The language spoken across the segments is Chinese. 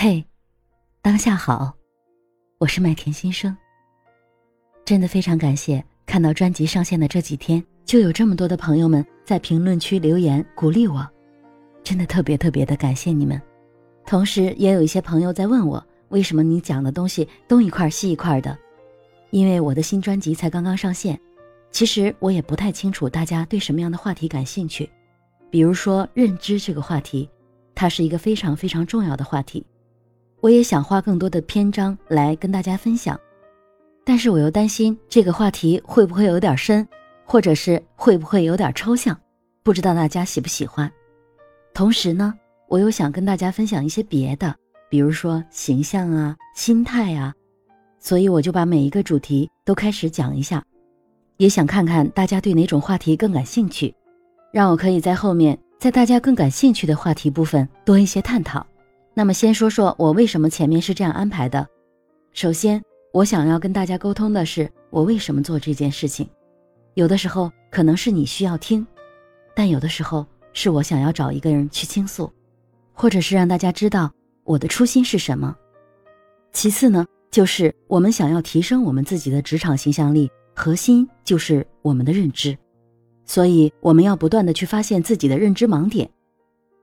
嘿，当下好，我是麦田新生。真的非常感谢，看到专辑上线的这几天，就有这么多的朋友们在评论区留言鼓励我，真的特别特别的感谢你们。同时，也有一些朋友在问我，为什么你讲的东西东一块西一块的？因为我的新专辑才刚刚上线，其实我也不太清楚大家对什么样的话题感兴趣。比如说认知这个话题，它是一个非常非常重要的话题。我也想花更多的篇章来跟大家分享，但是我又担心这个话题会不会有点深，或者是会不会有点抽象，不知道大家喜不喜欢。同时呢，我又想跟大家分享一些别的，比如说形象啊、心态啊，所以我就把每一个主题都开始讲一下，也想看看大家对哪种话题更感兴趣，让我可以在后面在大家更感兴趣的话题部分多一些探讨。那么先说说我为什么前面是这样安排的。首先，我想要跟大家沟通的是我为什么做这件事情。有的时候可能是你需要听，但有的时候是我想要找一个人去倾诉，或者是让大家知道我的初心是什么。其次呢，就是我们想要提升我们自己的职场形象力，核心就是我们的认知，所以我们要不断的去发现自己的认知盲点。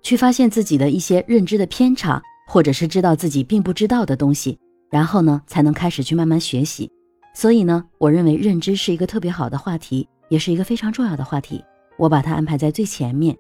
去发现自己的一些认知的偏差，或者是知道自己并不知道的东西，然后呢，才能开始去慢慢学习。所以呢，我认为认知是一个特别好的话题，也是一个非常重要的话题。我把它安排在最前面。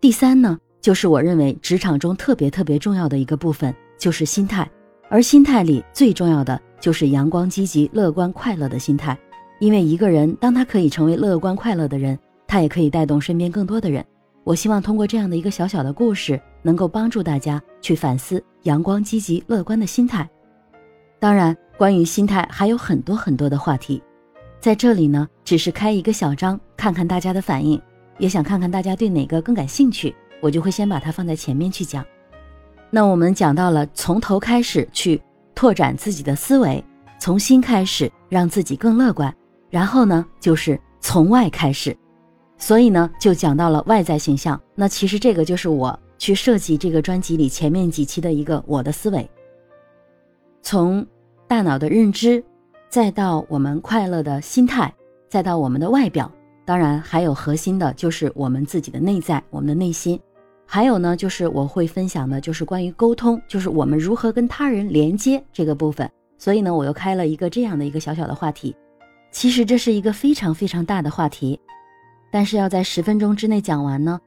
第三呢，就是我认为职场中特别特别重要的一个部分，就是心态。而心态里最重要的就是阳光、积极、乐观、快乐的心态。因为一个人当他可以成为乐观快乐的人，他也可以带动身边更多的人。我希望通过这样的一个小小的故事，能够帮助大家去反思阳光、积极、乐观的心态。当然，关于心态还有很多很多的话题，在这里呢，只是开一个小章，看看大家的反应，也想看看大家对哪个更感兴趣，我就会先把它放在前面去讲。那我们讲到了从头开始去拓展自己的思维，从心开始让自己更乐观，然后呢，就是从外开始。所以呢，就讲到了外在形象。那其实这个就是我去设计这个专辑里前面几期的一个我的思维。从大脑的认知，再到我们快乐的心态，再到我们的外表，当然还有核心的就是我们自己的内在，我们的内心。还有呢，就是我会分享的，就是关于沟通，就是我们如何跟他人连接这个部分。所以呢，我又开了一个这样的一个小小的话题。其实这是一个非常非常大的话题。但是要在十分钟之内讲完呢，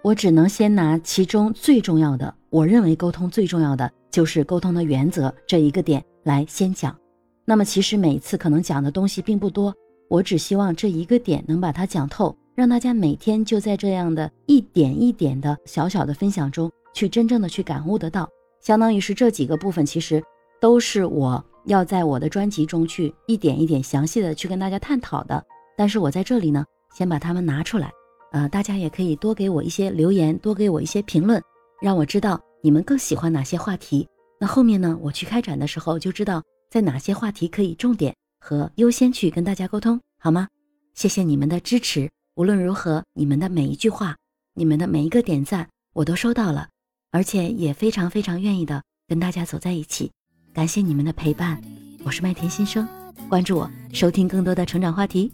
我只能先拿其中最重要的，我认为沟通最重要的就是沟通的原则这一个点来先讲。那么其实每次可能讲的东西并不多，我只希望这一个点能把它讲透，让大家每天就在这样的一点一点的小小的分享中去真正的去感悟得到。相当于是这几个部分其实都是我要在我的专辑中去一点一点详细的去跟大家探讨的。但是我在这里呢。先把它们拿出来，呃，大家也可以多给我一些留言，多给我一些评论，让我知道你们更喜欢哪些话题。那后面呢，我去开展的时候就知道在哪些话题可以重点和优先去跟大家沟通，好吗？谢谢你们的支持，无论如何，你们的每一句话，你们的每一个点赞，我都收到了，而且也非常非常愿意的跟大家走在一起。感谢你们的陪伴，我是麦田新生，关注我，收听更多的成长话题。